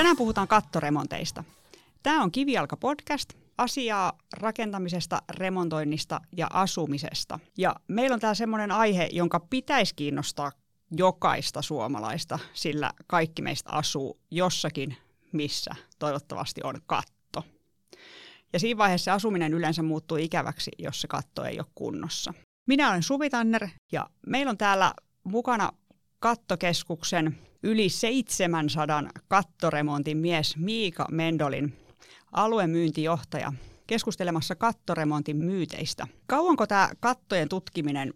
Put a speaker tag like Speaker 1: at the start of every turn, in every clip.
Speaker 1: Tänään puhutaan kattoremonteista. Tämä on Kivijalka podcast, asiaa rakentamisesta, remontoinnista ja asumisesta. Ja meillä on tämä semmoinen aihe, jonka pitäisi kiinnostaa jokaista suomalaista, sillä kaikki meistä asuu jossakin, missä toivottavasti on katto. Ja siinä vaiheessa asuminen yleensä muuttuu ikäväksi, jos se katto ei ole kunnossa. Minä olen Suvi Tanner ja meillä on täällä mukana kattokeskuksen yli 700 kattoremontin mies Miika Mendolin, aluemyyntijohtaja, keskustelemassa kattoremontin myyteistä. Kauanko tämä kattojen tutkiminen,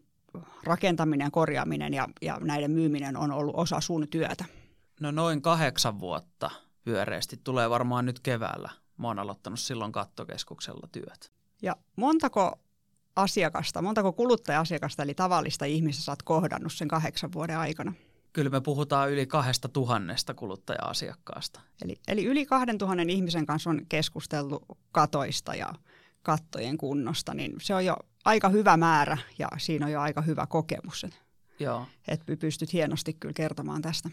Speaker 1: rakentaminen, korjaaminen ja, ja näiden myyminen on ollut osa sun työtä?
Speaker 2: No noin kahdeksan vuotta pyöreästi. Tulee varmaan nyt keväällä. Mä oon aloittanut silloin kattokeskuksella työt.
Speaker 1: Ja montako asiakasta, montako kuluttaja-asiakasta eli tavallista ihmistä sä oot kohdannut sen kahdeksan vuoden aikana?
Speaker 2: Kyllä me puhutaan yli kahdesta tuhannesta kuluttaja-asiakkaasta.
Speaker 1: Eli, eli yli kahden tuhannen ihmisen kanssa on keskusteltu katoista ja kattojen kunnosta, niin se on jo aika hyvä määrä ja siinä on jo aika hyvä kokemus.
Speaker 2: Joo.
Speaker 1: Että pystyt hienosti kyllä kertomaan tästä.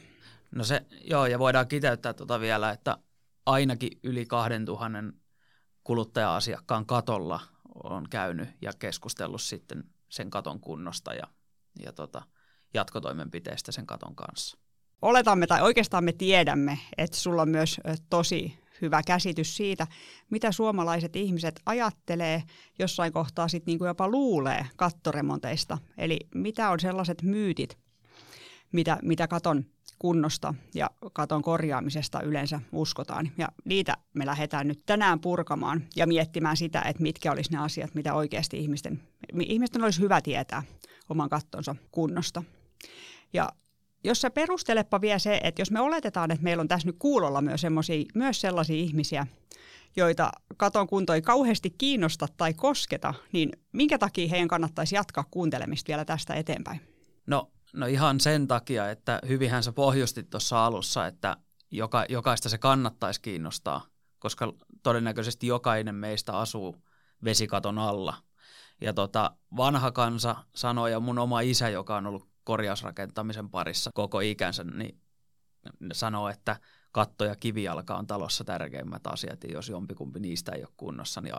Speaker 2: No se, joo, ja voidaan kiteyttää tuota vielä, että ainakin yli kahden tuhannen kuluttaja-asiakkaan katolla on käynyt ja keskustellut sitten sen katon kunnosta ja, ja tota, jatkotoimenpiteistä sen katon kanssa.
Speaker 1: Oletamme tai oikeastaan me tiedämme, että sulla on myös tosi hyvä käsitys siitä, mitä suomalaiset ihmiset ajattelee, jossain kohtaa sitten niin jopa luulee kattoremonteista. Eli mitä on sellaiset myytit, mitä, mitä katon kunnosta ja katon korjaamisesta yleensä uskotaan. Ja niitä me lähdetään nyt tänään purkamaan ja miettimään sitä, että mitkä olisi ne asiat, mitä oikeasti ihmisten, ihmisten olisi hyvä tietää oman kattonsa kunnosta. Ja jos sä perustelepa vielä se, että jos me oletetaan, että meillä on tässä nyt kuulolla myös, myös sellaisia ihmisiä, joita katon kunto ei kauheasti kiinnosta tai kosketa, niin minkä takia heidän kannattaisi jatkaa kuuntelemista vielä tästä eteenpäin?
Speaker 2: No No ihan sen takia, että hyvinhän sä pohjustit tuossa alussa, että joka, jokaista se kannattaisi kiinnostaa, koska todennäköisesti jokainen meistä asuu vesikaton alla. Ja tota, vanha kansa sanoi, ja mun oma isä, joka on ollut korjausrakentamisen parissa koko ikänsä, niin sanoo, että katto ja kivijalka on talossa tärkeimmät asiat, ja jos jompikumpi niistä ei ole kunnossa, niin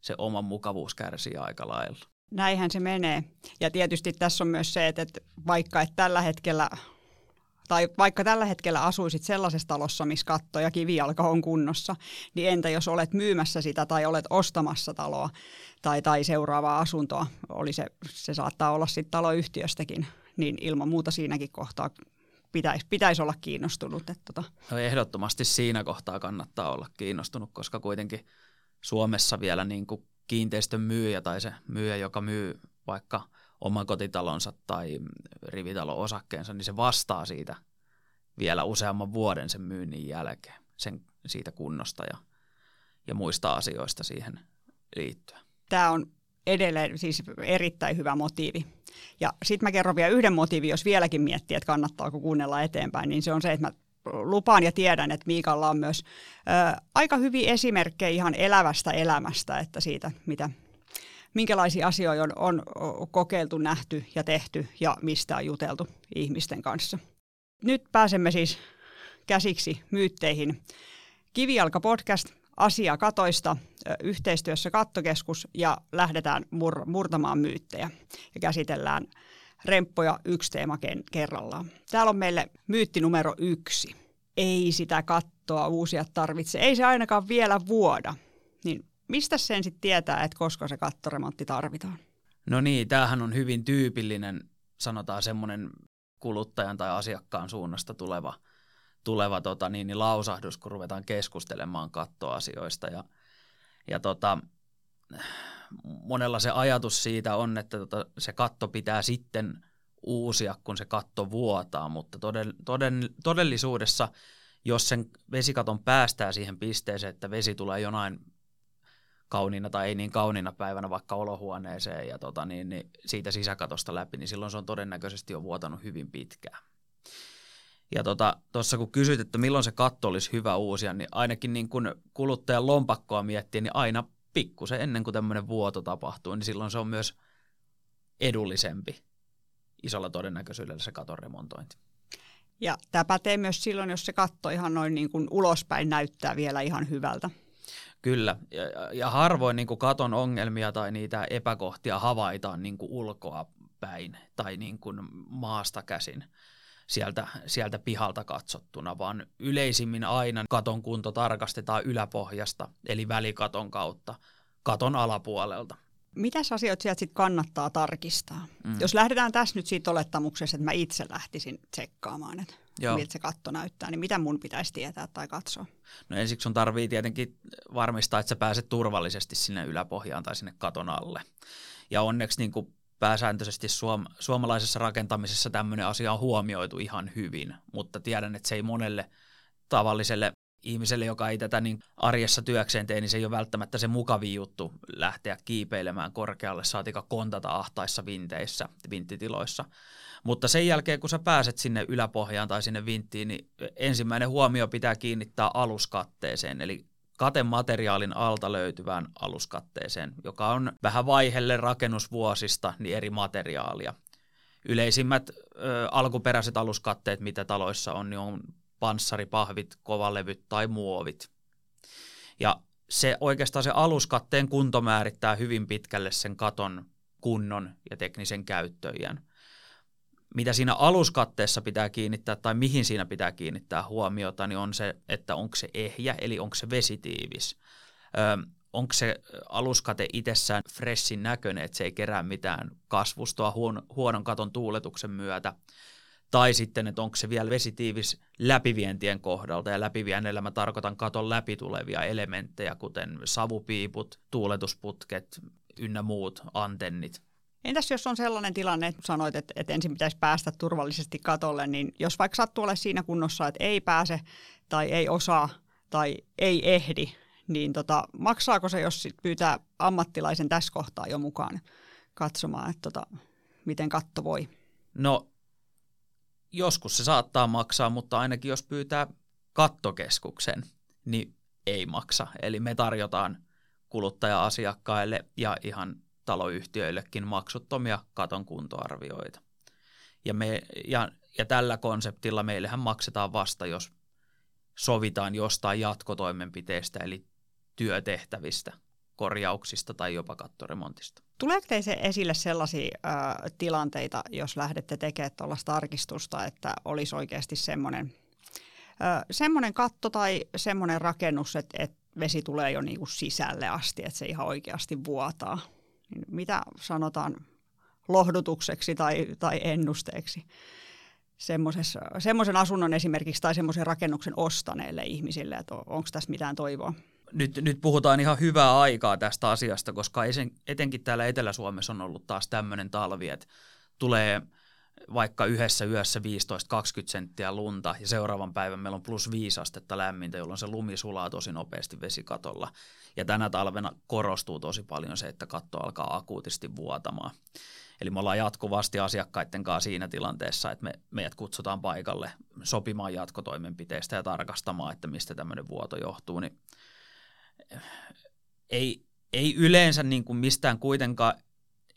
Speaker 2: se oma mukavuus kärsii aika lailla.
Speaker 1: Näinhän se menee. Ja tietysti tässä on myös se, että vaikka et tällä hetkellä tai vaikka tällä hetkellä asuisit sellaisessa talossa, missä katto ja kivijalka on kunnossa, niin entä jos olet myymässä sitä tai olet ostamassa taloa tai, tai seuraavaa asuntoa, oli se, se saattaa olla sitten taloyhtiöstäkin, niin ilman muuta siinäkin kohtaa pitäisi, pitäisi olla kiinnostunut. Että tota.
Speaker 2: no ehdottomasti siinä kohtaa kannattaa olla kiinnostunut, koska kuitenkin Suomessa vielä niin kuin kiinteistön myyjä tai se myyjä, joka myy vaikka oman kotitalonsa tai rivitalon osakkeensa, niin se vastaa siitä vielä useamman vuoden sen myynnin jälkeen, sen, siitä kunnosta ja, ja muista asioista siihen liittyen.
Speaker 1: Tämä on edelleen siis erittäin hyvä motiivi. Ja sitten mä kerron vielä yhden motiivin, jos vieläkin miettii, että kannattaako kuunnella eteenpäin, niin se on se, että mä lupaan ja tiedän, että Miikalla on myös ö, aika hyviä esimerkkejä ihan elävästä elämästä, että siitä, mitä, minkälaisia asioita on, on kokeiltu, nähty ja tehty ja mistä on juteltu ihmisten kanssa. Nyt pääsemme siis käsiksi myytteihin. Kivijalka podcast asia katoista yhteistyössä Kattokeskus ja lähdetään mur- murtamaan myyttejä ja käsitellään – remppoja yksi teema kerrallaan. Täällä on meille myytti numero yksi. Ei sitä kattoa uusia tarvitse, ei se ainakaan vielä vuoda. Niin mistä sen sitten tietää, että koska se kattoremontti tarvitaan?
Speaker 2: No niin, tämähän on hyvin tyypillinen, sanotaan semmoinen kuluttajan tai asiakkaan suunnasta tuleva, tuleva tota, niin, niin lausahdus, kun ruvetaan keskustelemaan kattoasioista. Ja, ja tota, monella se ajatus siitä on, että tota, se katto pitää sitten uusia, kun se katto vuotaa, mutta toden, toden, todellisuudessa, jos sen vesikaton päästää siihen pisteeseen, että vesi tulee jonain kauniina tai ei niin kauniina päivänä vaikka olohuoneeseen ja tota, niin, niin siitä sisäkatosta läpi, niin silloin se on todennäköisesti jo vuotanut hyvin pitkään. Ja tuossa tota, kun kysyt, että milloin se katto olisi hyvä uusia, niin ainakin niin kun kuluttajan lompakkoa miettii, niin aina pikkusen ennen kuin tämmöinen vuoto tapahtuu, niin silloin se on myös edullisempi isolla todennäköisyydellä se katon remontointi.
Speaker 1: Ja tämä pätee myös silloin, jos se katto ihan noin niin kuin ulospäin näyttää vielä ihan hyvältä.
Speaker 2: Kyllä, ja, ja harvoin niin kuin katon ongelmia tai niitä epäkohtia havaitaan niin kuin ulkoa päin tai niin kuin maasta käsin sieltä, sieltä pihalta katsottuna, vaan yleisimmin aina katon kunto tarkastetaan yläpohjasta, eli välikaton kautta, katon alapuolelta.
Speaker 1: Mitäs asioita sieltä sitten kannattaa tarkistaa? Mm. Jos lähdetään tässä nyt siitä olettamuksesta, että mä itse lähtisin tsekkaamaan, että Joo. miltä se katto näyttää, niin mitä mun pitäisi tietää tai katsoa?
Speaker 2: No ensiksi sun tarvii tietenkin varmistaa, että sä pääset turvallisesti sinne yläpohjaan tai sinne katon alle. Ja onneksi niin kuin pääsääntöisesti suom- suomalaisessa rakentamisessa tämmöinen asia on huomioitu ihan hyvin, mutta tiedän, että se ei monelle tavalliselle ihmiselle, joka ei tätä niin arjessa työkseen tee, niin se ei ole välttämättä se mukavin juttu lähteä kiipeilemään korkealle, saatika kontata ahtaissa vinteissä, vinttitiloissa. Mutta sen jälkeen, kun sä pääset sinne yläpohjaan tai sinne vinttiin, niin ensimmäinen huomio pitää kiinnittää aluskatteeseen, eli katemateriaalin alta löytyvään aluskatteeseen, joka on vähän vaihelle rakennusvuosista niin eri materiaalia. Yleisimmät ö, alkuperäiset aluskatteet, mitä taloissa on, niin on panssaripahvit, kovalevyt tai muovit. Ja se oikeastaan se aluskatteen kunto määrittää hyvin pitkälle sen katon kunnon ja teknisen käyttöjän. Mitä siinä aluskatteessa pitää kiinnittää tai mihin siinä pitää kiinnittää huomiota, niin on se, että onko se ehjä, eli onko se vesitiivis. Ö, onko se aluskate itsessään freshin näköinen, että se ei kerää mitään kasvustoa huon, huonon katon tuuletuksen myötä. Tai sitten, että onko se vielä vesitiivis läpivientien kohdalta, ja läpiviennellä mä tarkoitan katon läpi tulevia elementtejä, kuten savupiiput, tuuletusputket ynnä muut antennit.
Speaker 1: Entäs jos on sellainen tilanne, että sanoit, että, että ensin pitäisi päästä turvallisesti katolle, niin jos vaikka sattuu olla siinä kunnossa, että ei pääse tai ei osaa tai ei ehdi, niin tota, maksaako se, jos sit pyytää ammattilaisen tässä kohtaa jo mukaan katsomaan, että tota, miten katto voi?
Speaker 2: No joskus se saattaa maksaa, mutta ainakin jos pyytää kattokeskuksen, niin ei maksa. Eli me tarjotaan kuluttaja-asiakkaille ja ihan taloyhtiöillekin maksuttomia katon kuntoarvioita. Ja, me, ja, ja tällä konseptilla meillähän maksetaan vasta, jos sovitaan jostain jatkotoimenpiteestä, eli työtehtävistä, korjauksista tai jopa kattoremontista.
Speaker 1: Tuleeko teille esille sellaisia äh, tilanteita, jos lähdette tekemään tuollaista tarkistusta, että olisi oikeasti semmoinen, äh, semmoinen katto tai semmoinen rakennus, että, että vesi tulee jo niinku sisälle asti, että se ihan oikeasti vuotaa? Niin mitä sanotaan lohdutukseksi tai, tai ennusteeksi semmoisen asunnon esimerkiksi tai semmoisen rakennuksen ostaneille ihmisille, että onko tässä mitään toivoa?
Speaker 2: nyt, nyt puhutaan ihan hyvää aikaa tästä asiasta, koska etenkin täällä Etelä-Suomessa on ollut taas tämmöinen talvi, että tulee vaikka yhdessä yössä 15-20 senttiä lunta ja seuraavan päivän meillä on plus 5 astetta lämmintä, jolloin se lumi sulaa tosi nopeasti vesikatolla. Ja tänä talvena korostuu tosi paljon se, että katto alkaa akuutisti vuotamaan. Eli me ollaan jatkuvasti asiakkaiden kanssa siinä tilanteessa, että me, meidät kutsutaan paikalle sopimaan jatkotoimenpiteistä ja tarkastamaan, että mistä tämmöinen vuoto johtuu. Niin ei, ei yleensä niin kuin mistään kuitenkaan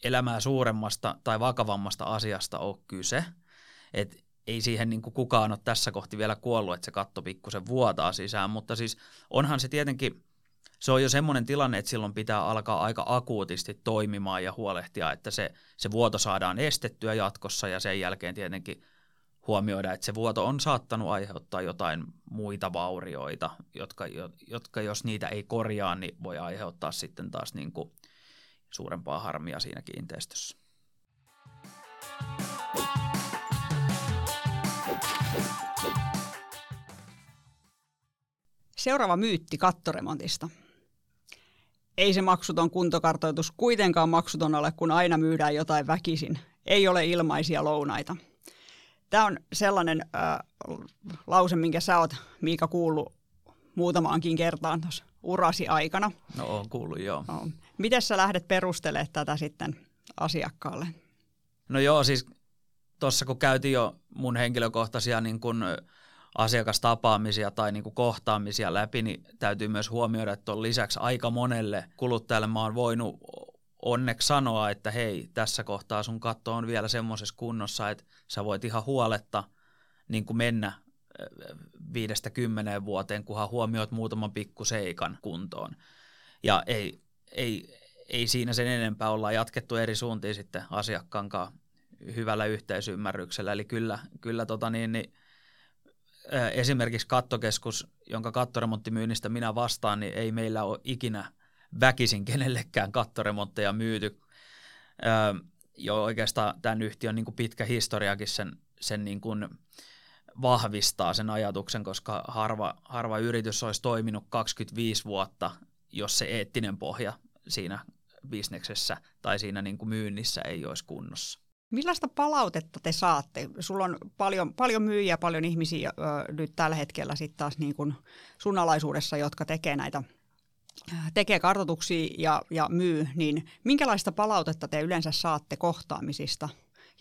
Speaker 2: elämää suuremmasta tai vakavammasta asiasta ole kyse. Et ei siihen niin kuin kukaan ole tässä kohti vielä kuollut, että se katto pikkusen vuotaa sisään, mutta siis onhan se tietenkin, se on jo semmoinen tilanne, että silloin pitää alkaa aika akuutisti toimimaan ja huolehtia, että se, se vuoto saadaan estettyä jatkossa ja sen jälkeen tietenkin huomioida, että se vuoto on saattanut aiheuttaa jotain muita vaurioita, jotka, jotka jos niitä ei korjaa, niin voi aiheuttaa sitten taas niin kuin suurempaa harmia siinä kiinteistössä.
Speaker 1: Seuraava myytti kattoremontista. Ei se maksuton kuntokartoitus kuitenkaan maksuton ole, kun aina myydään jotain väkisin. Ei ole ilmaisia lounaita. Tämä on sellainen äh, lause, minkä sä oot, Miika, kuullut muutamaankin kertaan tuossa urasi aikana.
Speaker 2: No on kuullut, joo. No.
Speaker 1: Miten sä lähdet perustelemaan tätä sitten asiakkaalle?
Speaker 2: No joo, siis tuossa kun käytiin jo mun henkilökohtaisia niin kun asiakastapaamisia tai niin kuin kohtaamisia läpi, niin täytyy myös huomioida, että on lisäksi aika monelle kuluttajalle mä oon voinut onneksi sanoa, että hei, tässä kohtaa sun katto on vielä semmoisessa kunnossa, että sä voit ihan huoletta niin kuin mennä viidestä kymmeneen vuoteen, kunhan huomioit muutaman pikkuseikan kuntoon. Ja ei, ei, ei siinä sen enempää olla jatkettu eri suuntiin sitten asiakkaan hyvällä yhteisymmärryksellä. Eli kyllä, kyllä tota niin, niin, esimerkiksi kattokeskus, jonka kattoremonttimyynnistä minä vastaan, niin ei meillä ole ikinä väkisin kenellekään kattoremontteja myyty. Jo oikeastaan tämän yhtiön niin kuin pitkä historiakin sen, sen niin kuin vahvistaa sen ajatuksen, koska harva, harva yritys olisi toiminut 25 vuotta, jos se eettinen pohja siinä bisneksessä tai siinä niin kuin myynnissä ei olisi kunnossa.
Speaker 1: Millaista palautetta te saatte? Sulla on paljon, paljon myyjiä, paljon ihmisiä ö, nyt tällä hetkellä sitten taas niin kuin sun alaisuudessa, jotka tekee näitä tekee kartoituksia ja, ja myy, niin minkälaista palautetta te yleensä saatte kohtaamisista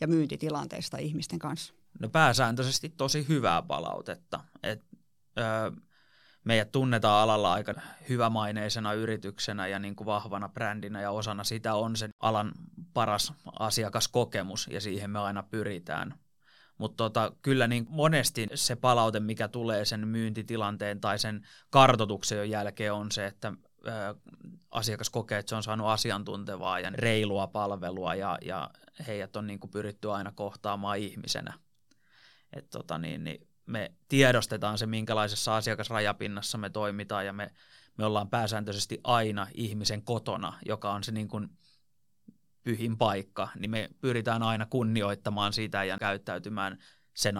Speaker 1: ja myyntitilanteista ihmisten kanssa?
Speaker 2: No pääsääntöisesti tosi hyvää palautetta. Et, ö, meidät tunnetaan alalla aika hyvämaineisena yrityksenä ja niin kuin vahvana brändinä ja osana sitä on sen alan paras asiakaskokemus ja siihen me aina pyritään. Mutta tota, kyllä niin monesti se palaute, mikä tulee sen myyntitilanteen tai sen kartotuksen jälkeen on se, että ö, asiakas kokee, että se on saanut asiantuntevaa ja reilua palvelua ja, ja heidät on niin kuin pyritty aina kohtaamaan ihmisenä. Et tota niin, niin me tiedostetaan se, minkälaisessa asiakasrajapinnassa me toimitaan ja me, me ollaan pääsääntöisesti aina ihmisen kotona, joka on se niin kuin pyhin paikka, niin me pyritään aina kunnioittamaan sitä ja käyttäytymään sen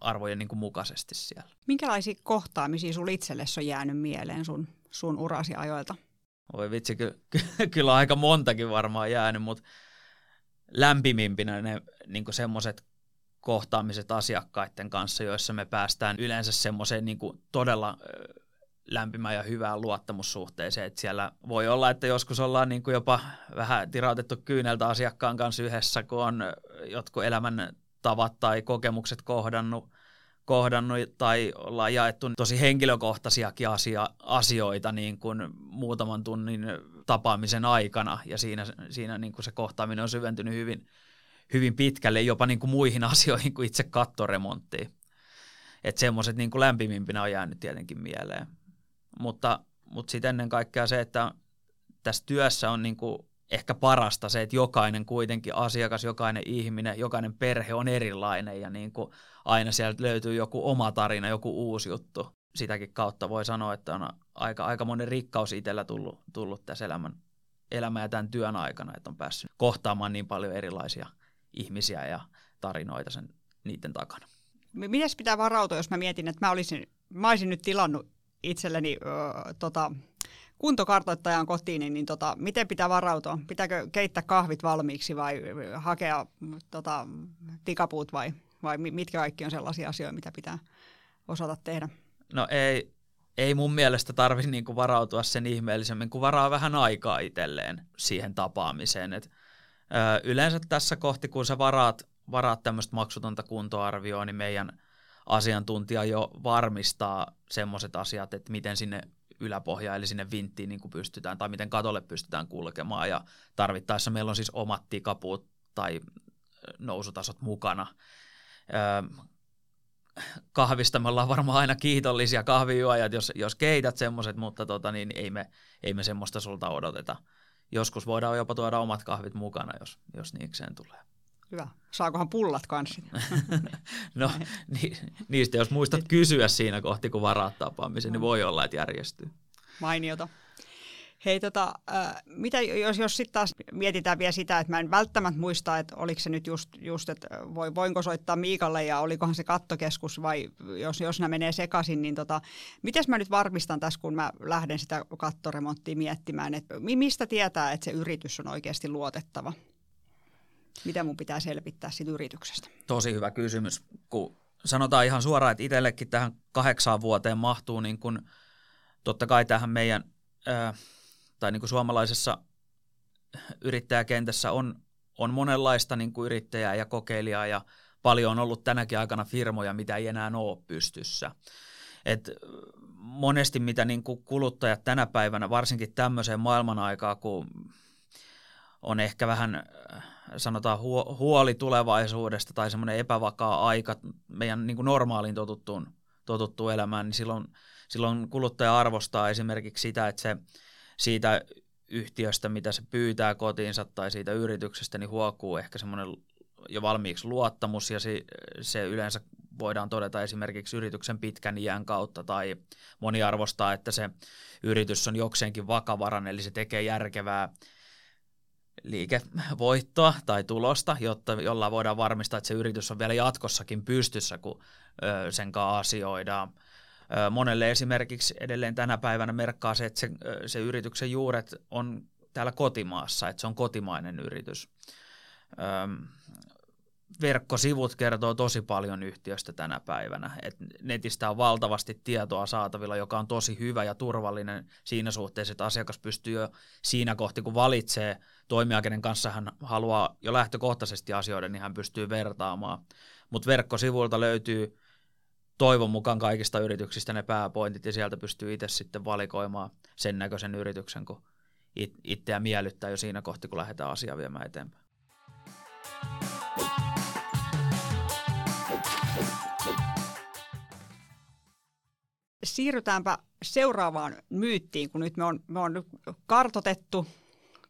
Speaker 2: arvojen niin kuin mukaisesti siellä.
Speaker 1: Minkälaisia kohtaamisia sinulle itsellesi on jäänyt mieleen sun, sun urasi ajoilta?
Speaker 2: Voi vitsi, ky- ky- kyllä aika montakin varmaan jäänyt, mutta lämpimimpinä ne niin semmoiset kohtaamiset asiakkaiden kanssa, joissa me päästään yleensä semmoiseen niin todella lämpimään ja hyvään luottamussuhteeseen. Että siellä voi olla, että joskus ollaan niin kuin jopa vähän tirautettu kyyneltä asiakkaan kanssa yhdessä, kun on jotkut elämän tavat tai kokemukset kohdannut, kohdannut tai ollaan jaettu tosi henkilökohtaisiakin asia, asioita niin kuin muutaman tunnin tapaamisen aikana ja siinä, siinä niin kuin se kohtaaminen on syventynyt hyvin, hyvin pitkälle jopa niin kuin muihin asioihin kuin itse kattoremonttiin. Että semmoiset niin kuin lämpimimpinä on jäänyt tietenkin mieleen. Mutta, mutta sitten ennen kaikkea se, että tässä työssä on niin kuin ehkä parasta se, että jokainen kuitenkin asiakas, jokainen ihminen, jokainen perhe on erilainen ja niin kuin aina sieltä löytyy joku oma tarina, joku uusi juttu. Sitäkin kautta voi sanoa, että on aika, aika monen rikkaus itsellä tullut, tullut tässä elämän, elämän ja tämän työn aikana, että on päässyt kohtaamaan niin paljon erilaisia ihmisiä ja tarinoita sen niiden takana.
Speaker 1: Miten pitää varautua, jos mä mietin, että mä olisin, mä olisin nyt tilannut itselleni ö, tota, kuntokartoittajan kotiin, niin, niin tota, miten pitää varautua? Pitääkö keittää kahvit valmiiksi vai hakea tota, tikapuut vai, vai mitkä kaikki on sellaisia asioita, mitä pitää osata tehdä?
Speaker 2: No ei, ei mun mielestä tarvi niinku varautua sen ihmeellisemmin, kun varaa vähän aikaa itselleen siihen tapaamiseen. Et, ö, yleensä tässä kohti, kun sä varaat, varaat tämmöistä maksutonta kuntoarvioa, niin meidän – asiantuntija jo varmistaa semmoiset asiat, että miten sinne yläpohjaan, eli sinne vinttiin niin kuin pystytään, tai miten katolle pystytään kulkemaan, ja tarvittaessa meillä on siis omat tikapuut tai nousutasot mukana. Öö, kahvista me ollaan varmaan aina kiitollisia kahvijuojat, jos, jos keität semmoiset, mutta tota, niin ei, me, ei me semmoista sulta odoteta. Joskus voidaan jopa tuoda omat kahvit mukana, jos, jos niikseen tulee.
Speaker 1: Hyvä. Saakohan pullat kanssa?
Speaker 2: no ni, niistä jos muistat kysyä siinä kohti, kun varaat tapaamisen, niin voi olla, että järjestyy.
Speaker 1: Mainiota. Hei, tota, äh, mitä jos, jos sitten taas mietitään vielä sitä, että mä en välttämättä muista, että oliko se nyt just, just että voi, voinko soittaa Miikalle ja olikohan se kattokeskus vai jos, jos nämä menee sekaisin, niin tota, miten mä nyt varmistan tässä, kun mä lähden sitä kattoremonttia miettimään, että mistä tietää, että se yritys on oikeasti luotettava? Mitä mun pitää selvittää siitä yrityksestä?
Speaker 2: Tosi hyvä kysymys. Kun sanotaan ihan suoraan, että itsellekin tähän kahdeksaan vuoteen mahtuu niin kuin, totta kai tähän meidän, ää, tai niin kuin suomalaisessa yrittäjäkentässä on, on monenlaista niin kuin yrittäjää ja kokeilijaa ja paljon on ollut tänäkin aikana firmoja, mitä ei enää ole pystyssä. Et monesti mitä niin kuin kuluttajat tänä päivänä, varsinkin tämmöiseen maailman aikaa, kun on ehkä vähän sanotaan huoli tulevaisuudesta tai semmoinen epävakaa aika meidän niin kuin normaaliin totuttuun, totuttuun elämään, niin silloin, silloin kuluttaja arvostaa esimerkiksi sitä, että se siitä yhtiöstä, mitä se pyytää kotiinsa tai siitä yrityksestä, niin huokuu ehkä semmoinen jo valmiiksi luottamus ja se, se yleensä voidaan todeta esimerkiksi yrityksen pitkän iän kautta tai moni arvostaa, että se yritys on jokseenkin vakavaran, eli se tekee järkevää liikevoittoa tai tulosta, jotta, jolla voidaan varmistaa, että se yritys on vielä jatkossakin pystyssä, kun ö, sen kanssa asioidaan. Monelle esimerkiksi edelleen tänä päivänä merkkaa se, että se, se yrityksen juuret on täällä kotimaassa, että se on kotimainen yritys. Ö, verkkosivut kertoo tosi paljon yhtiöstä tänä päivänä. Et netistä on valtavasti tietoa saatavilla, joka on tosi hyvä ja turvallinen siinä suhteessa, että asiakas pystyy jo siinä kohti, kun valitsee toimija, kenen kanssa hän haluaa jo lähtökohtaisesti asioida, niin hän pystyy vertaamaan. Mutta verkkosivuilta löytyy toivon mukaan kaikista yrityksistä ne pääpointit, ja sieltä pystyy itse sitten valikoimaan sen näköisen yrityksen, kun itseä miellyttää jo siinä kohti, kun lähdetään asiaa viemään eteenpäin.
Speaker 1: siirrytäänpä seuraavaan myyttiin, kun nyt me on, me on kartotettu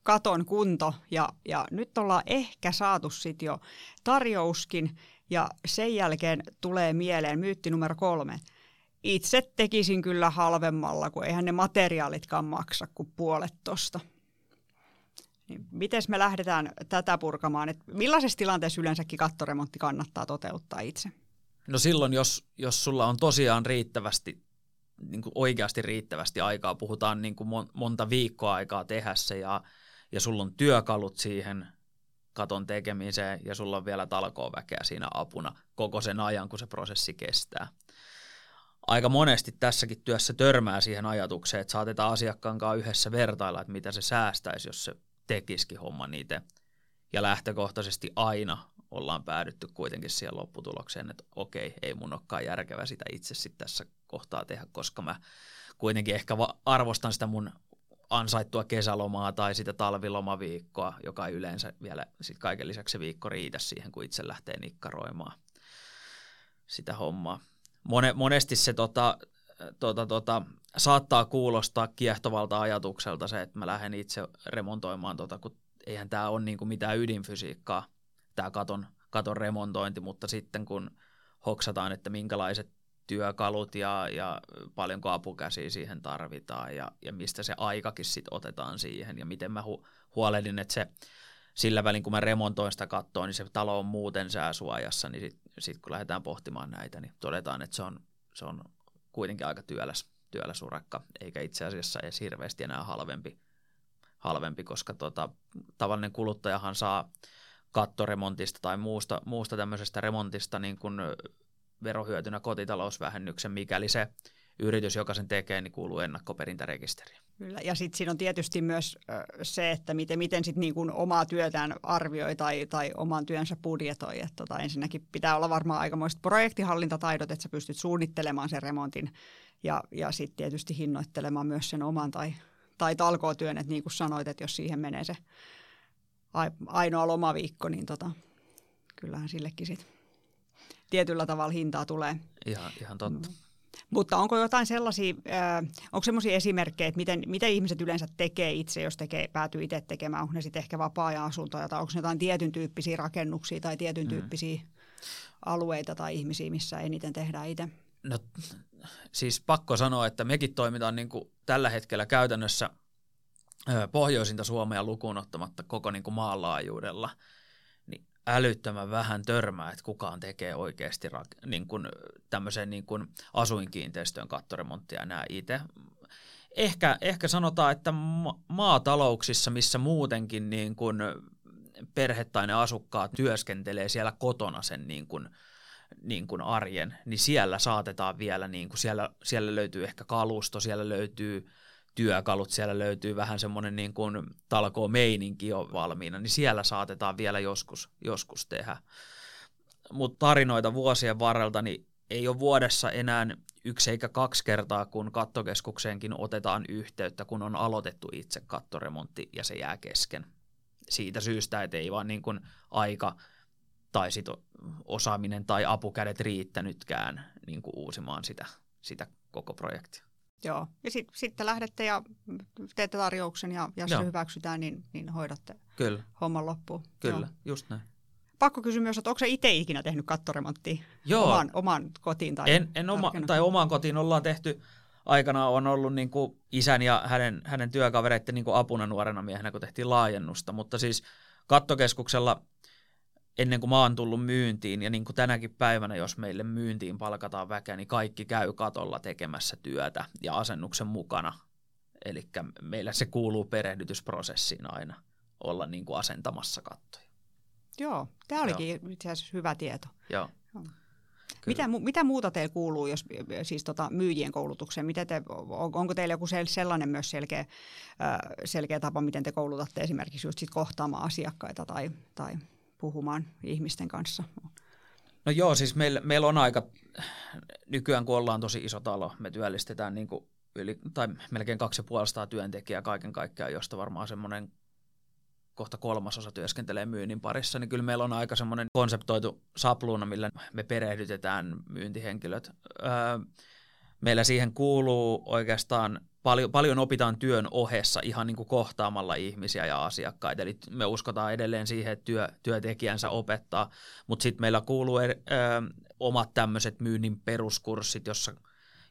Speaker 1: katon kunto ja, ja nyt ollaan ehkä saatu sitten jo tarjouskin ja sen jälkeen tulee mieleen myytti numero kolme. Itse tekisin kyllä halvemmalla, kun eihän ne materiaalitkaan maksa kuin puolet tosta. Niin miten me lähdetään tätä purkamaan? Et millaisessa tilanteessa yleensäkin kattoremontti kannattaa toteuttaa itse?
Speaker 2: No silloin, jos, jos sulla on tosiaan riittävästi niin kuin oikeasti riittävästi aikaa, puhutaan niin kuin monta viikkoa aikaa tehdä se ja, ja sulla on työkalut siihen katon tekemiseen ja sulla on vielä talkooväkeä siinä apuna koko sen ajan, kun se prosessi kestää. Aika monesti tässäkin työssä törmää siihen ajatukseen, että saatetaan asiakkaan kanssa yhdessä vertailla, että mitä se säästäisi, jos se tekisikin homman itse. Ja lähtökohtaisesti aina ollaan päädytty kuitenkin siihen lopputulokseen, että okei, ei mun olekaan järkevä sitä itse sitten tässä kohtaa tehdä, koska mä kuitenkin ehkä arvostan sitä mun ansaittua kesälomaa tai sitä talvilomaviikkoa, joka ei yleensä vielä sit kaiken lisäksi se viikko riitä siihen, kun itse lähtee nikkaroimaan sitä hommaa. Mone, monesti se tota, tota, tota, saattaa kuulostaa kiehtovalta ajatukselta se, että mä lähden itse remontoimaan, tota, kun eihän tämä ole niinku mitään ydinfysiikkaa, tämä katon, katon remontointi, mutta sitten kun hoksataan, että minkälaiset työkalut ja, ja paljonko apukäsiä siihen tarvitaan ja, ja mistä se aikakin sitten otetaan siihen ja miten mä hu, huolehdin, että se sillä välin kun mä remontoin sitä kattoa, niin se talo on muuten sääsuojassa, niin sitten sit kun lähdetään pohtimaan näitä, niin todetaan, että se on, se on kuitenkin aika työläs, työläs urakka, eikä itse asiassa edes hirveästi enää halvempi, halvempi koska tota, tavallinen kuluttajahan saa kattoremontista tai muusta, muusta tämmöisestä remontista niin kuin verohyötynä kotitalousvähennyksen, mikäli se yritys, joka sen tekee, niin kuuluu ennakkoperintärekisteriin.
Speaker 1: Kyllä, ja sitten siinä on tietysti myös se, että miten, miten sit niin kuin omaa työtään arvioi tai, tai oman työnsä budjetoi. Et tota, ensinnäkin pitää olla varmaan aikamoiset projektihallintataidot, että sä pystyt suunnittelemaan sen remontin ja, ja sitten tietysti hinnoittelemaan myös sen oman tai, tai talkootyön, että niin kuin sanoit, että jos siihen menee se ainoa lomaviikko, niin tota, kyllähän sillekin sitten tietyllä tavalla hintaa tulee.
Speaker 2: Ihan, ihan totta. Mm.
Speaker 1: Mutta onko jotain sellaisia, äh, onko sellaisia esimerkkejä, että miten, miten ihmiset yleensä tekee itse, jos tekee, päätyy itse tekemään, onko ne sitten ehkä vapaa-ajan asuntoja tai onko ne jotain tietyn tyyppisiä rakennuksia tai tietyn mm. tyyppisiä alueita tai ihmisiä, missä eniten tehdään itse?
Speaker 2: No siis pakko sanoa, että mekin toimitaan niin kuin tällä hetkellä käytännössä pohjoisinta Suomea lukuun ottamatta koko niin kuin maanlaajuudella älyttömän vähän törmää, että kukaan tekee oikeasti rak- niin kuin, tämmöisen niin kuin asuinkiinteistön kattoremonttia enää itse. Ehkä, ehkä sanotaan, että ma- maatalouksissa, missä muutenkin niin kuin perhettäinen asukkaat työskentelee siellä kotona sen niin kuin, niin kuin arjen, niin siellä saatetaan vielä, niin kuin siellä, siellä löytyy ehkä kalusto, siellä löytyy työkalut, siellä löytyy vähän semmoinen niin kuin talkoo meininki jo valmiina, niin siellä saatetaan vielä joskus, joskus tehdä. Mutta tarinoita vuosien varrelta niin ei ole vuodessa enää yksi eikä kaksi kertaa, kun kattokeskukseenkin otetaan yhteyttä, kun on aloitettu itse kattoremontti ja se jää kesken. siitä syystä, että ei vaan niin kuin aika tai sit osaaminen tai apukädet riittänytkään niin kuin uusimaan sitä, sitä koko projektia.
Speaker 1: Joo, ja sitten sit lähdette ja teette tarjouksen ja jos Joo. se hyväksytään, niin, niin hoidatte Kyllä. homman loppuun.
Speaker 2: Kyllä, Joo. just näin.
Speaker 1: Pakko kysyä myös, että onko se itse ikinä tehnyt kattoremonttia Joo. Omaan, omaan kotiin? Tai,
Speaker 2: en, en oma, tai omaan kotiin ollaan tehty, aikana on ollut niin kuin isän ja hänen, hänen työkavereiden niin kuin apuna nuorena miehenä, kun tehtiin laajennusta, mutta siis kattokeskuksella ennen kuin mä oon tullut myyntiin, ja niin kuin tänäkin päivänä, jos meille myyntiin palkataan väkeä, niin kaikki käy katolla tekemässä työtä ja asennuksen mukana. Eli meillä se kuuluu perehdytysprosessiin aina olla niin kuin asentamassa kattoja.
Speaker 1: Joo, tämä olikin Joo. itse asiassa hyvä tieto.
Speaker 2: Joo.
Speaker 1: Mitä, mitä muuta teillä kuuluu, jos siis tota, myyjien koulutukseen? Miten te, onko teillä joku sellainen myös selkeä, selkeä tapa, miten te koulutatte esimerkiksi just sit kohtaamaan asiakkaita tai, tai puhumaan ihmisten kanssa?
Speaker 2: No joo, siis meillä, meillä on aika, nykyään kun ollaan tosi iso talo, me työllistetään niin kuin yli, tai melkein 250 työntekijää kaiken kaikkiaan, josta varmaan semmoinen kohta kolmasosa työskentelee myynnin parissa, niin kyllä meillä on aika semmoinen konseptoitu sapluuna, millä me perehdytetään myyntihenkilöt. Öö, meillä siihen kuuluu oikeastaan paljon, paljon opitaan työn ohessa ihan niin kuin kohtaamalla ihmisiä ja asiakkaita. Eli me uskotaan edelleen siihen, että työ, työntekijänsä opettaa, mutta sitten meillä kuuluu er, ö, omat tämmöiset myynnin peruskurssit, jossa,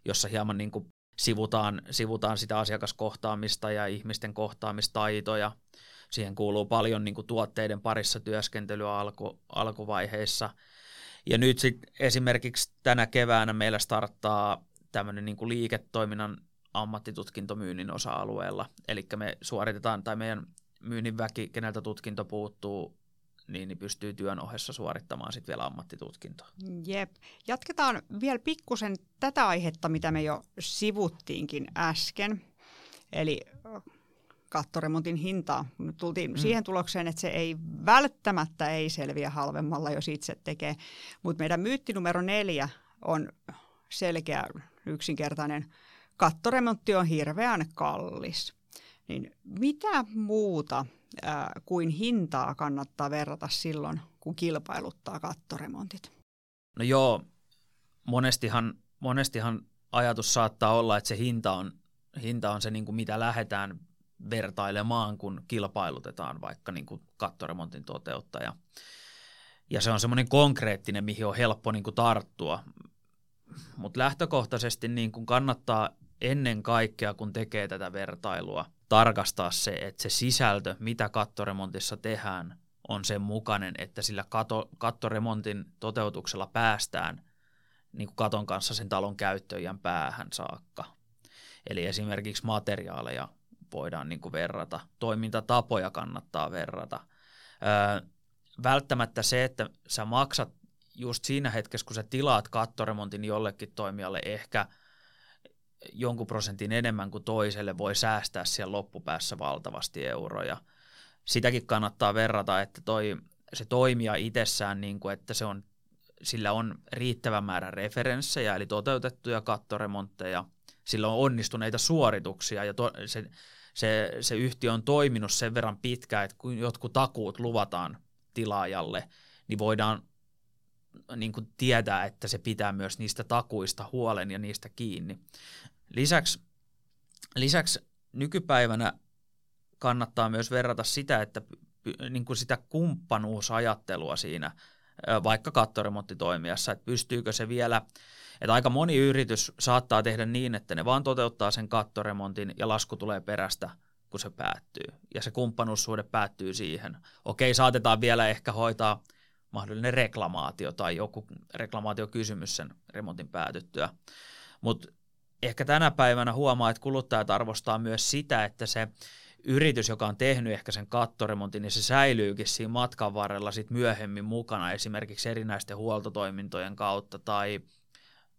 Speaker 2: jossa hieman niin kuin sivutaan, sivutaan sitä asiakaskohtaamista ja ihmisten kohtaamistaitoja. Siihen kuuluu paljon niin kuin tuotteiden parissa työskentelyä alku, alkuvaiheissa. Ja nyt sitten esimerkiksi tänä keväänä meillä starttaa tämmöinen niin kuin liiketoiminnan ammattitutkintomyynnin osa-alueella. Eli me suoritetaan, tai meidän myynnin väki, keneltä tutkinto puuttuu, niin, niin pystyy työn ohessa suorittamaan sitten vielä ammattitutkintoa.
Speaker 1: Jep. Jatketaan vielä pikkusen tätä aihetta, mitä me jo sivuttiinkin äsken. Eli kattoremontin hintaa. Nyt tultiin mm. siihen tulokseen, että se ei välttämättä ei selviä halvemmalla, jos itse tekee. Mutta meidän myytti numero neljä on selkeä, yksinkertainen. Kattoremontti on hirveän kallis. Niin mitä muuta ää, kuin hintaa kannattaa verrata silloin, kun kilpailuttaa kattoremontit?
Speaker 2: No joo, monestihan, monestihan ajatus saattaa olla, että se hinta on, hinta on se, niin kuin mitä lähdetään vertailemaan, kun kilpailutetaan vaikka niin kuin kattoremontin toteuttaja. Ja se on semmoinen konkreettinen, mihin on helppo niin kuin tarttua. Mutta lähtökohtaisesti niin kuin kannattaa ennen kaikkea, kun tekee tätä vertailua, tarkastaa se, että se sisältö, mitä kattoremontissa tehdään, on sen mukainen, että sillä kato, kattoremontin toteutuksella päästään niin kuin katon kanssa sen talon käyttöjän päähän saakka. Eli esimerkiksi materiaaleja voidaan niin kuin verrata, toimintatapoja kannattaa verrata. Öö, välttämättä se, että sä maksat just siinä hetkessä, kun sä tilaat kattoremontin jollekin toimijalle ehkä jonkun prosentin enemmän kuin toiselle, voi säästää siellä loppupäässä valtavasti euroja. Sitäkin kannattaa verrata, että toi, se toimija itsessään, niin kuin, että se on, sillä on riittävä määrä referenssejä, eli toteutettuja kattoremontteja, sillä on onnistuneita suorituksia ja to, se, se, se yhtiö on toiminut sen verran pitkään, että kun jotkut takuut luvataan tilaajalle, niin voidaan niin kuin tietää, että se pitää myös niistä takuista huolen ja niistä kiinni. Lisäksi, lisäksi nykypäivänä kannattaa myös verrata sitä, että niin kuin sitä kumppanuusajattelua siinä vaikka kattoremonttitoimijassa, että pystyykö se vielä, että aika moni yritys saattaa tehdä niin, että ne vaan toteuttaa sen kattoremontin ja lasku tulee perästä, kun se päättyy. Ja se kumppanuussuhde päättyy siihen. Okei, saatetaan vielä ehkä hoitaa mahdollinen reklamaatio tai joku reklamaatiokysymys sen remontin päätyttyä. Mutta ehkä tänä päivänä huomaa, että kuluttajat arvostaa myös sitä, että se yritys, joka on tehnyt ehkä sen kattoremontin, niin se säilyykin siinä matkan varrella sit myöhemmin mukana esimerkiksi erinäisten huoltotoimintojen kautta tai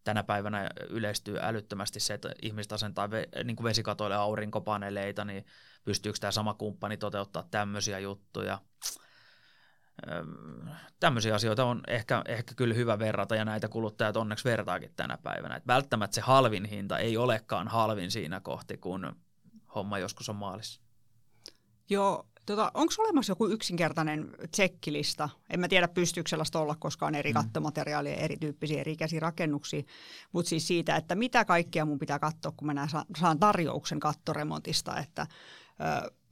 Speaker 2: tänä päivänä yleistyy älyttömästi se, että ihmiset asentaa niin kuin vesikatoille aurinkopaneeleita, niin pystyykö tämä sama kumppani toteuttaa tämmöisiä juttuja. Tämmöisiä asioita on ehkä, ehkä kyllä hyvä verrata ja näitä kuluttajat onneksi vertaakin tänä päivänä. Et välttämättä se halvin hinta ei olekaan halvin siinä kohti, kun homma joskus on maalissa.
Speaker 1: Joo, Tota, Onko olemassa joku yksinkertainen tsekkilista? En mä tiedä, pystyykö sellaista olla, koska on eri mm. kattomateriaalia, erityyppisiä, eri käsirakennuksia, mutta siis siitä, että mitä kaikkea mun pitää katsoa, kun mä saan tarjouksen kattoremontista, että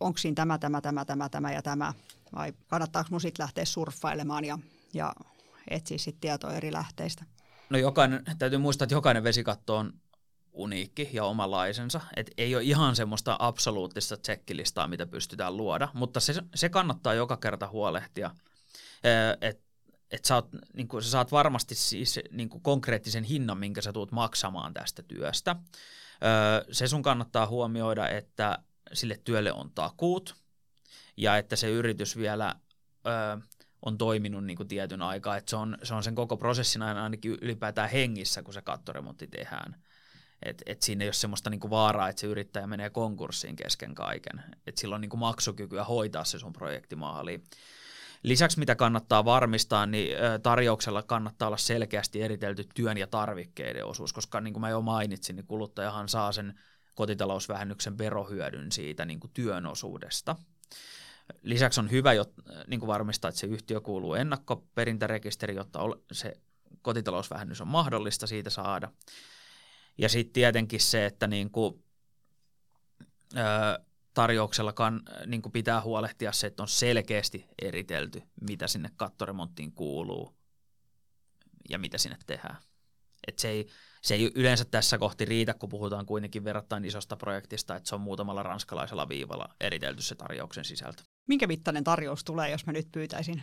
Speaker 1: onko siinä tämä, tämä, tämä, tämä, tämä ja tämä, vai kannattaako mun sitten lähteä surffailemaan ja, ja etsiä sitten tietoa eri lähteistä?
Speaker 2: No jokainen, täytyy muistaa, että jokainen vesikatto on uniikki ja omalaisensa. Et ei ole ihan semmoista absoluuttista tsekkilistaa, mitä pystytään luoda, mutta se, se kannattaa joka kerta huolehtia, että et sä, oot, niin sä saat varmasti siis niin konkreettisen hinnan, minkä sä tuut maksamaan tästä työstä. Se sun kannattaa huomioida, että sille työlle on takuut ja että se yritys vielä on toiminut niin kuin tietyn aikaa, että se on, se on sen koko prosessin aina ainakin ylipäätään hengissä, kun se kattoremontti tehdään. Et, et siinä ei ole semmoista niinku vaaraa, että se yrittäjä menee konkurssiin kesken kaiken. Et sillä on niinku maksukykyä hoitaa se sun projekti maaliin. Lisäksi mitä kannattaa varmistaa, niin tarjouksella kannattaa olla selkeästi eritelty työn ja tarvikkeiden osuus, koska niin kuin mä jo mainitsin, niin kuluttajahan saa sen kotitalousvähennyksen verohyödyn siitä niin kuin työn osuudesta. Lisäksi on hyvä jo, niin kuin varmistaa, että se yhtiö kuuluu ennakkoperintärekisteri, jotta se kotitalousvähennys on mahdollista siitä saada. Ja sitten tietenkin se, että niin kuin, ö, tarjouksella kan, niin kuin pitää huolehtia se, että on selkeästi eritelty, mitä sinne kattoremonttiin kuuluu ja mitä sinne tehdään. Et se, ei, se ei yleensä tässä kohti riitä, kun puhutaan kuitenkin verrattain isosta projektista, että se on muutamalla ranskalaisella viivalla eritelty se tarjouksen sisältö.
Speaker 1: Minkä mittainen tarjous tulee, jos mä nyt pyytäisin?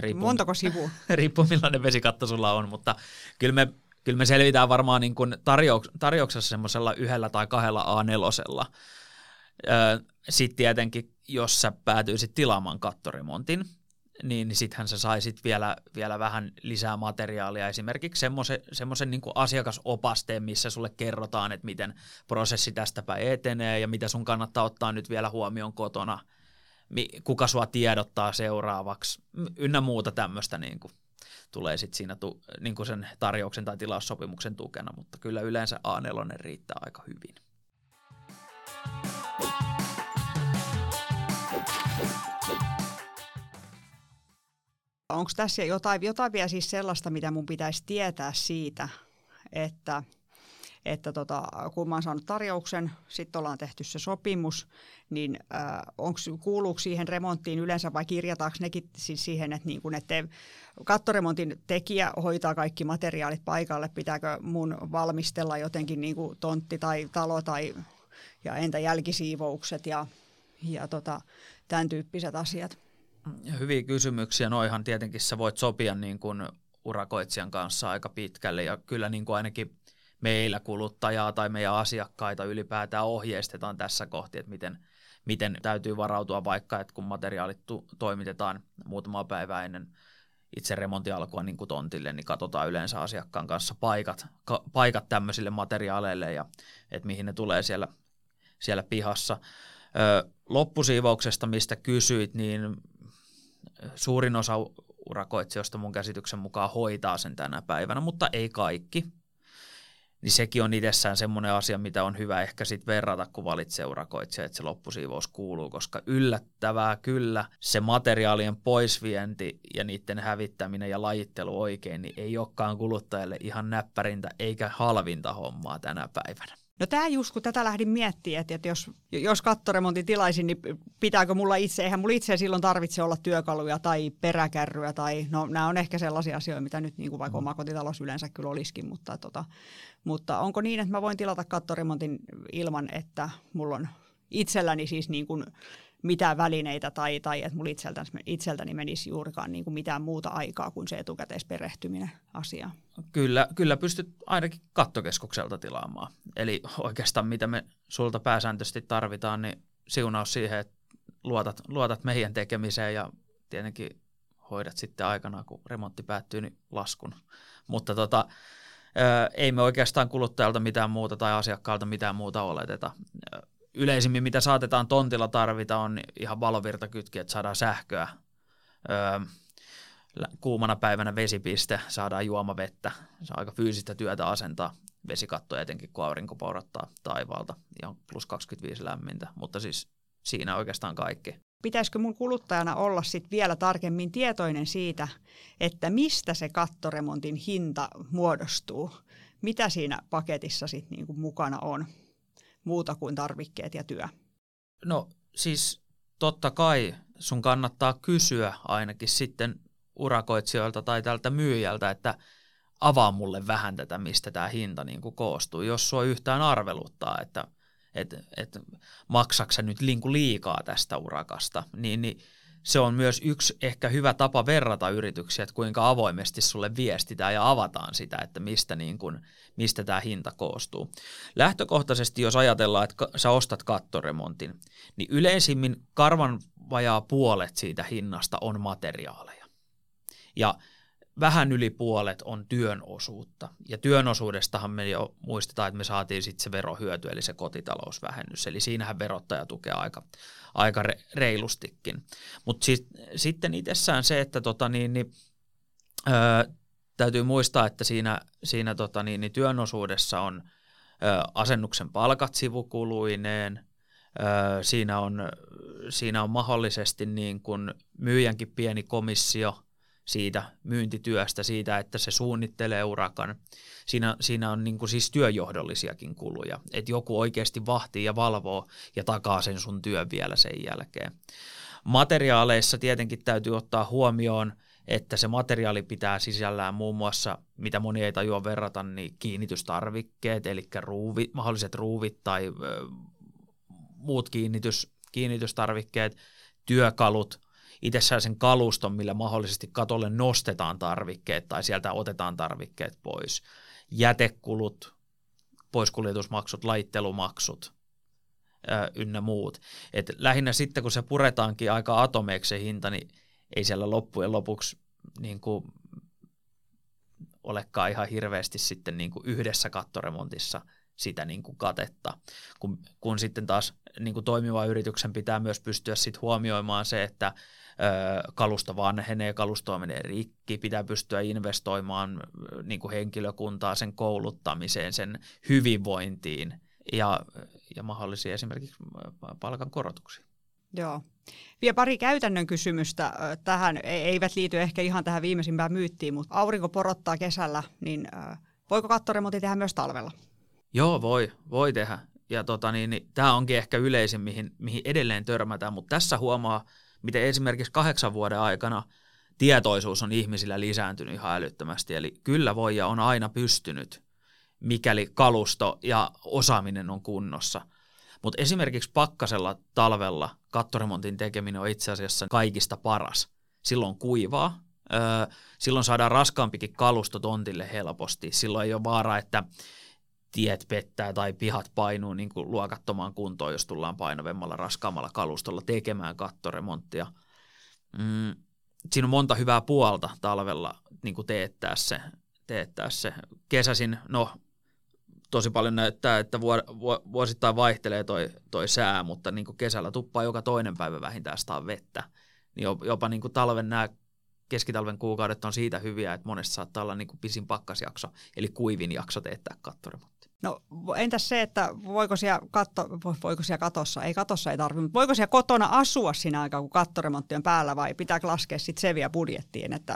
Speaker 1: Riippuu, Montako sivua?
Speaker 2: Riippuu millainen vesikatto sulla on, mutta kyllä me kyllä me selvitään varmaan niin kuin tarjouks, tarjouksessa semmoisella yhdellä tai kahdella A4. Sitten tietenkin, jos sä päätyisit tilaamaan kattoremontin, niin, niin sittenhän sä saisit vielä, vielä vähän lisää materiaalia, esimerkiksi semmoisen, semmoisen niin asiakasopasteen, missä sulle kerrotaan, että miten prosessi tästäpä etenee ja mitä sun kannattaa ottaa nyt vielä huomioon kotona, kuka sua tiedottaa seuraavaksi, ynnä muuta tämmöistä niin tulee sitten siinä tu, niin sen tarjouksen tai tilaussopimuksen tukena, mutta kyllä yleensä A4 riittää aika hyvin.
Speaker 1: Onko tässä jotain, jotain vielä siis sellaista, mitä mun pitäisi tietää siitä, että – että tota, kun mä oon saanut tarjouksen, sitten ollaan tehty se sopimus, niin äh, onks, kuuluuko siihen remonttiin yleensä vai kirjataanko nekin siis siihen, että, niin kun, että kattoremontin tekijä hoitaa kaikki materiaalit paikalle, pitääkö mun valmistella jotenkin niin kuin tontti tai talo tai ja entä jälkisiivoukset ja, ja tota, tämän tyyppiset asiat?
Speaker 2: Hyviä kysymyksiä. Noihan tietenkin sä voit sopia niin kuin urakoitsijan kanssa aika pitkälle ja kyllä niin kuin ainakin meillä kuluttajaa tai meidän asiakkaita ylipäätään ohjeistetaan tässä kohti, että miten, miten täytyy varautua vaikka, että kun materiaalit tu- toimitetaan muutama päivä ennen itse remontin alkua niin kuin tontille, niin katsotaan yleensä asiakkaan kanssa paikat, ka- paikat tämmöisille materiaaleille ja että mihin ne tulee siellä, siellä pihassa. Ö, loppusiivouksesta, mistä kysyit, niin suurin osa urakoitsijoista mun käsityksen mukaan hoitaa sen tänä päivänä, mutta ei kaikki niin sekin on itsessään semmoinen asia, mitä on hyvä ehkä sitten verrata, kun valitsee urakoitsija, että se loppusiivous kuuluu, koska yllättävää kyllä se materiaalien poisvienti ja niiden hävittäminen ja lajittelu oikein, niin ei olekaan kuluttajalle ihan näppärintä eikä halvinta hommaa tänä päivänä.
Speaker 1: No tämä just, kun tätä lähdin miettimään, että, että jos, jos kattoremontin tilaisin, niin pitääkö mulla itse, eihän mulla itse silloin tarvitse olla työkaluja tai peräkärryä, tai no nämä on ehkä sellaisia asioita, mitä nyt niin kuin vaikka mm. oma kotitalous yleensä kyllä olisikin, mutta, tota, mutta onko niin, että mä voin tilata kattoremontin ilman, että mulla on itselläni siis niin kuin mitään välineitä tai, tai että mulla itseltäni, itseltäni menisi juurikaan niin kuin mitään muuta aikaa kuin se etukäteisperehtyminen asiaan.
Speaker 2: Kyllä, kyllä pystyt ainakin kattokeskukselta tilaamaan. Eli oikeastaan mitä me sulta pääsääntöisesti tarvitaan, niin siunaus siihen, että luotat, luotat meidän tekemiseen ja tietenkin hoidat sitten aikana, kun remontti päättyy, niin laskun. Mutta tota, ei me oikeastaan kuluttajalta mitään muuta tai asiakkaalta mitään muuta oleteta yleisimmin, mitä saatetaan tontilla tarvita, on ihan valovirtakytki, että saadaan sähköä. Öö, kuumana päivänä vesipiste, saadaan juomavettä. Se on aika fyysistä työtä asentaa vesikatto etenkin, kun aurinko paurattaa taivaalta ja on plus 25 lämmintä. Mutta siis siinä oikeastaan kaikki.
Speaker 1: pitäisikö mun kuluttajana olla sit vielä tarkemmin tietoinen siitä, että mistä se kattoremontin hinta muodostuu, mitä siinä paketissa sit niinku mukana on, muuta kuin tarvikkeet ja työ?
Speaker 2: No siis totta kai sun kannattaa kysyä ainakin sitten urakoitsijoilta tai tältä myyjältä, että avaa mulle vähän tätä, mistä tämä hinta niin kuin koostuu, jos sua yhtään arveluttaa, että et, et maksaksa nyt liikaa tästä urakasta, niin, niin se on myös yksi ehkä hyvä tapa verrata yrityksiä, että kuinka avoimesti sulle viestitään ja avataan sitä, että mistä, niin kuin, mistä tämä hinta koostuu. Lähtökohtaisesti, jos ajatellaan, että sä ostat kattoremontin, niin yleisimmin karvan vajaa puolet siitä hinnasta on materiaaleja. Ja vähän yli puolet on työn osuutta. Ja työn osuudestahan me jo muistetaan, että me saatiin sitten se verohyöty, eli se kotitalousvähennys. Eli siinähän verottaja tukee aika, aika reilustikin. Mutta siis, sitten itsessään se, että tota niin, niin, öö, täytyy muistaa, että siinä, siinä tota niin, niin työn osuudessa on ö, asennuksen palkat sivukuluineen, ö, siinä, on, siinä on mahdollisesti niin kuin myyjänkin pieni komissio – siitä myyntityöstä, siitä, että se suunnittelee urakan. Siinä, siinä on niin kuin siis työjohdollisiakin kuluja, että joku oikeasti vahtii ja valvoo ja takaa sen sun työn vielä sen jälkeen. Materiaaleissa tietenkin täytyy ottaa huomioon, että se materiaali pitää sisällään muun muassa, mitä moni ei tajua verrata, niin kiinnitystarvikkeet, eli ruuvi, mahdolliset ruuvit tai ö, muut kiinnitys, kiinnitystarvikkeet, työkalut, itsessään sen kaluston, millä mahdollisesti katolle nostetaan tarvikkeet tai sieltä otetaan tarvikkeet pois. Jätekulut, poiskuljetusmaksut, laittelumaksut ää, ynnä muut. Et lähinnä sitten, kun se puretaankin aika atomeeksi se hinta, niin ei siellä loppujen lopuksi niin kuin, olekaan ihan hirveästi sitten niin kuin yhdessä kattoremontissa sitä niin kuin katetta, kun, kun sitten taas niin kuin toimiva yrityksen pitää myös pystyä sit huomioimaan se, että kalusto vanhenee, kalustoa menee rikki, pitää pystyä investoimaan niin kuin henkilökuntaa sen kouluttamiseen, sen hyvinvointiin ja, ja mahdollisia esimerkiksi palkankorotuksia.
Speaker 1: Joo. Vielä pari käytännön kysymystä tähän, e, eivät liity ehkä ihan tähän viimeisimpään myyttiin, mutta aurinko porottaa kesällä, niin voiko kattoremontti tehdä myös talvella?
Speaker 2: Joo, voi, voi tehdä. Ja tota, niin, niin, tämä onkin ehkä yleisin, mihin, mihin edelleen törmätään, mutta tässä huomaa miten esimerkiksi kahdeksan vuoden aikana tietoisuus on ihmisillä lisääntynyt ihan älyttömästi. Eli kyllä voi ja on aina pystynyt, mikäli kalusto ja osaaminen on kunnossa. Mutta esimerkiksi pakkasella talvella kattoremontin tekeminen on itse asiassa kaikista paras. Silloin kuivaa, öö, silloin saadaan raskaampikin kalusto tontille helposti. Silloin ei ole vaara, että tiet pettää tai pihat painuu niin kuin luokattomaan kuntoon, jos tullaan painavemmalla, raskaammalla kalustolla tekemään kattoremonttia. Mm, siinä on monta hyvää puolta talvella niin kuin teettää, se, teettää se. Kesäsin, no tosi paljon näyttää, että vuosittain vaihtelee toi, toi sää, mutta niin kuin kesällä tuppaa joka toinen päivä vähintään sitä vettä. Niin jopa niin kuin talven nämä keskitalven kuukaudet on siitä hyviä, että monesti saattaa olla niin kuin pisin pakkasjakso, eli kuivin jakso teettää kattoremontti.
Speaker 1: No entäs se, että voiko siellä, katto, voiko siellä katossa, ei katossa ei tarvitse, mutta voiko siellä kotona asua siinä aikaa, kun kattoremontti on päällä vai pitääkö laskea sitten se vielä budjettiin, että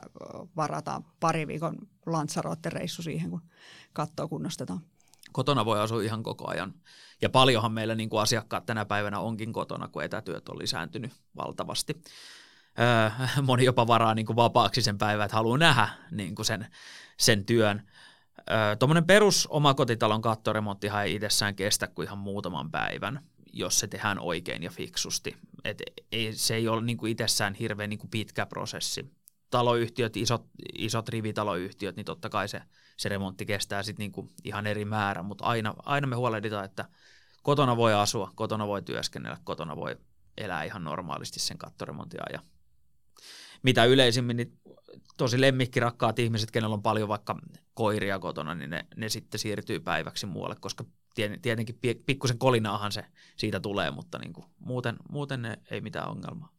Speaker 1: varataan pari viikon Lanzarote-reissu siihen, kun kattoa kunnostetaan?
Speaker 2: Kotona voi asua ihan koko ajan. Ja paljonhan meillä niin kuin asiakkaat tänä päivänä onkin kotona, kun etätyöt on lisääntynyt valtavasti. Moni jopa varaa niin kuin vapaaksi sen päivän, että haluaa nähdä niin kuin sen, sen työn. Tuommoinen perus omakotitalon kattoremonttihan ei itsessään kestä kuin ihan muutaman päivän, jos se tehdään oikein ja fiksusti. Et ei, se ei ole niin kuin itsessään hirveän niin kuin pitkä prosessi. Taloyhtiöt, isot, isot rivitaloyhtiöt, niin totta kai se, se remontti kestää sit niin kuin ihan eri määrä, mutta aina, aina me huolehditaan, että kotona voi asua, kotona voi työskennellä, kotona voi elää ihan normaalisti sen kattoremontin ajan mitä yleisimmin niin tosi lemmikkirakkaat ihmiset, kenellä on paljon vaikka koiria kotona, niin ne, ne sitten siirtyy päiväksi muualle, koska tietenkin pikkusen kolinaahan se siitä tulee, mutta niin kuin muuten, muuten ne ei mitään ongelmaa.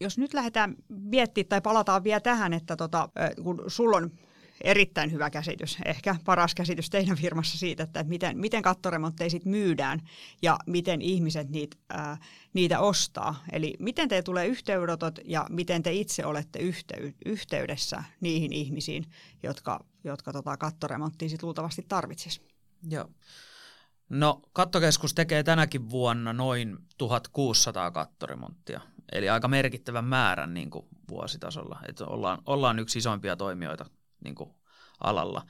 Speaker 1: Jos nyt lähdetään miettimään tai palataan vielä tähän, että tota, kun sulla on erittäin hyvä käsitys, ehkä paras käsitys teidän firmassa siitä, että miten, miten kattoremontteja sit myydään ja miten ihmiset niitä, ää, niitä ostaa. Eli miten te tulee yhteydenotot ja miten te itse olette yhtey- yhteydessä niihin ihmisiin, jotka, jotka tota kattoremonttia sit luultavasti tarvitsisi.
Speaker 2: Joo. No kattokeskus tekee tänäkin vuonna noin 1600 kattoremonttia, eli aika merkittävän määrän niin kuin vuositasolla. Että ollaan, ollaan yksi isoimpia toimijoita niin kuin alalla.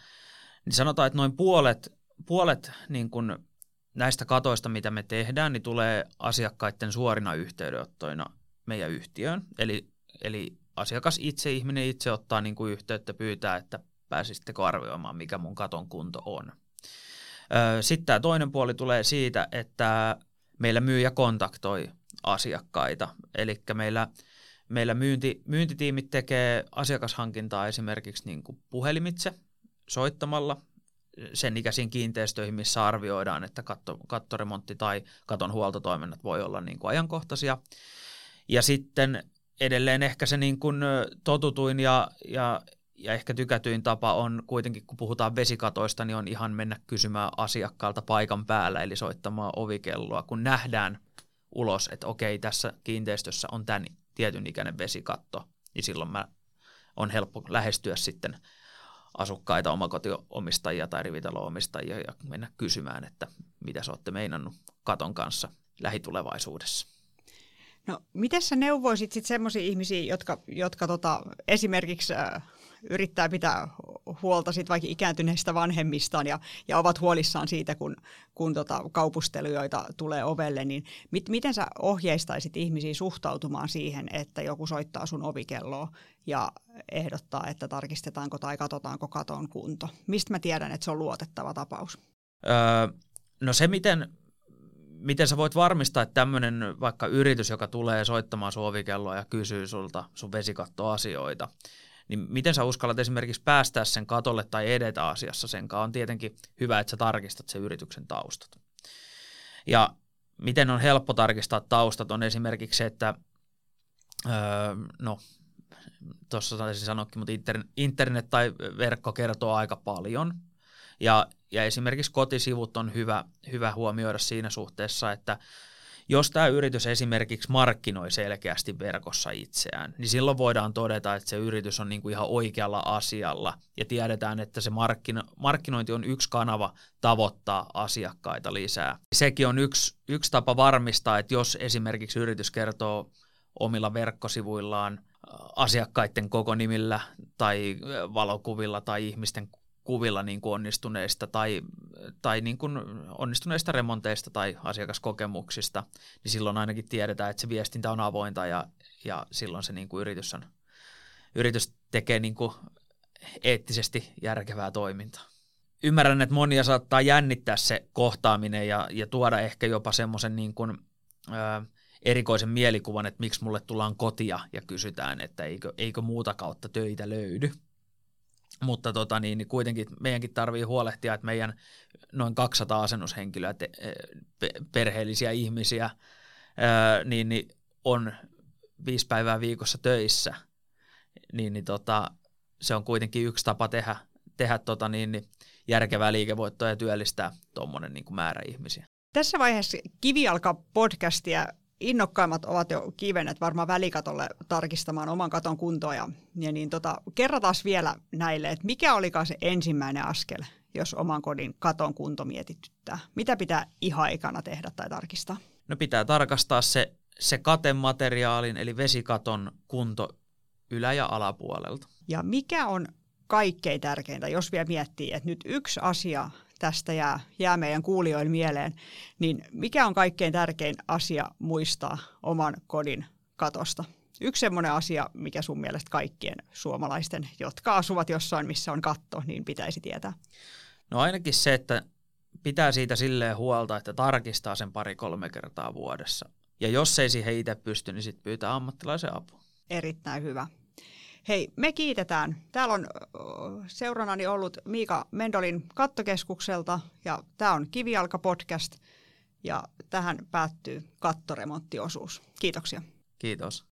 Speaker 2: Niin sanotaan, että noin puolet, puolet niin kuin näistä katoista, mitä me tehdään, niin tulee asiakkaiden suorina yhteydenottoina meidän yhtiöön. Eli, eli asiakas itse, ihminen itse ottaa niin kuin yhteyttä, pyytää, että pääsisittekö arvioimaan, mikä mun katon kunto on. Sitten tämä toinen puoli tulee siitä, että meillä myyjä kontaktoi asiakkaita. Eli meillä, meillä myynti, myyntitiimit tekee asiakashankintaa esimerkiksi niin kuin puhelimitse soittamalla sen ikäisiin kiinteistöihin, missä arvioidaan, että katto, kattoremontti tai katon huoltotoiminnat voi olla niin kuin ajankohtaisia. Ja sitten edelleen ehkä se niin kuin totutuin ja, ja ja ehkä tykätyin tapa on kuitenkin, kun puhutaan vesikatoista, niin on ihan mennä kysymään asiakkaalta paikan päällä, eli soittamaan ovikelloa, kun nähdään ulos, että okei, tässä kiinteistössä on tämän tietyn ikäinen vesikatto, niin silloin mä on helppo lähestyä sitten asukkaita, omakotiomistajia tai rivitaloomistajia ja mennä kysymään, että mitä sä olette meinannut katon kanssa lähitulevaisuudessa.
Speaker 1: No, miten sä neuvoisit sitten semmoisia ihmisiä, jotka, jotka tota, esimerkiksi äh, yrittää pitää huolta sit vaikka ikääntyneistä vanhemmistaan ja, ja ovat huolissaan siitä, kun, kun tota kaupustelijoita tulee ovelle, niin mit, miten sä ohjeistaisit ihmisiä suhtautumaan siihen, että joku soittaa sun ovikelloa ja ehdottaa, että tarkistetaanko tai katsotaanko katon kunto? Mistä mä tiedän, että se on luotettava tapaus?
Speaker 2: Öö, no se, miten, miten sä voit varmistaa, että tämmöinen vaikka yritys, joka tulee soittamaan sun ovikelloa ja kysyy sulta sun vesikattoasioita, niin miten sä uskallat esimerkiksi päästää sen katolle tai edetä asiassa sen kanssa, on tietenkin hyvä, että sä tarkistat sen yrityksen taustat. Ja miten on helppo tarkistaa taustat on esimerkiksi se, että öö, no tuossa taisin sanoakin, mutta internet tai verkko kertoo aika paljon. Ja, ja esimerkiksi kotisivut on hyvä, hyvä huomioida siinä suhteessa, että jos tämä yritys esimerkiksi markkinoi selkeästi verkossa itseään, niin silloin voidaan todeta, että se yritys on niin kuin ihan oikealla asialla ja tiedetään, että se markkino- markkinointi on yksi kanava tavoittaa asiakkaita lisää. Sekin on yksi, yksi tapa varmistaa, että jos esimerkiksi yritys kertoo omilla verkkosivuillaan asiakkaiden koko nimillä tai valokuvilla tai ihmisten kuvilla niin kuin onnistuneista tai, tai niin kuin onnistuneista remonteista tai asiakaskokemuksista, niin silloin ainakin tiedetään, että se viestintä on avointa ja, ja silloin se niin kuin yritys, on, yritys tekee niin kuin eettisesti järkevää toimintaa. Ymmärrän, että monia saattaa jännittää se kohtaaminen ja, ja tuoda ehkä jopa semmoisen niin kuin, ö, erikoisen mielikuvan, että miksi mulle tullaan kotia ja kysytään, että eikö, eikö muuta kautta töitä löydy. Mutta tota, niin, niin kuitenkin meidänkin tarvii huolehtia, että meidän noin 200 asennushenkilöä, te, perheellisiä ihmisiä, ää, niin, niin on viisi päivää viikossa töissä, niin, niin tota, se on kuitenkin yksi tapa tehdä, tehdä tota, niin, niin järkevää liikevoittoa ja työllistää tuommoinen niin määrä ihmisiä.
Speaker 1: Tässä vaiheessa Kivialka podcastia innokkaimmat ovat jo kivenet varmaan välikatolle tarkistamaan oman katon kuntoa. Ja, ja niin tota, kerrataan vielä näille, että mikä olikaan se ensimmäinen askel, jos oman kodin katon kunto mietityttää? Mitä pitää ihan ekana tehdä tai tarkistaa?
Speaker 2: No pitää tarkastaa se, se katemateriaalin eli vesikaton kunto ylä- ja alapuolelta.
Speaker 1: Ja mikä on kaikkein tärkeintä, jos vielä miettii, että nyt yksi asia tästä jää, jää meidän kuulijoille mieleen, niin mikä on kaikkein tärkein asia muistaa oman kodin katosta? Yksi sellainen asia, mikä sun mielestä kaikkien suomalaisten, jotka asuvat jossain, missä on katto, niin pitäisi tietää?
Speaker 2: No ainakin se, että pitää siitä silleen huolta, että tarkistaa sen pari-kolme kertaa vuodessa. Ja jos ei siihen itse pysty, niin sitten pyytää ammattilaisen apua.
Speaker 1: Erittäin hyvä. Hei, me kiitetään. Täällä on seurannani ollut Miika Mendolin kattokeskukselta ja tämä on Kivialka podcast ja tähän päättyy kattoremonttiosuus. Kiitoksia.
Speaker 2: Kiitos.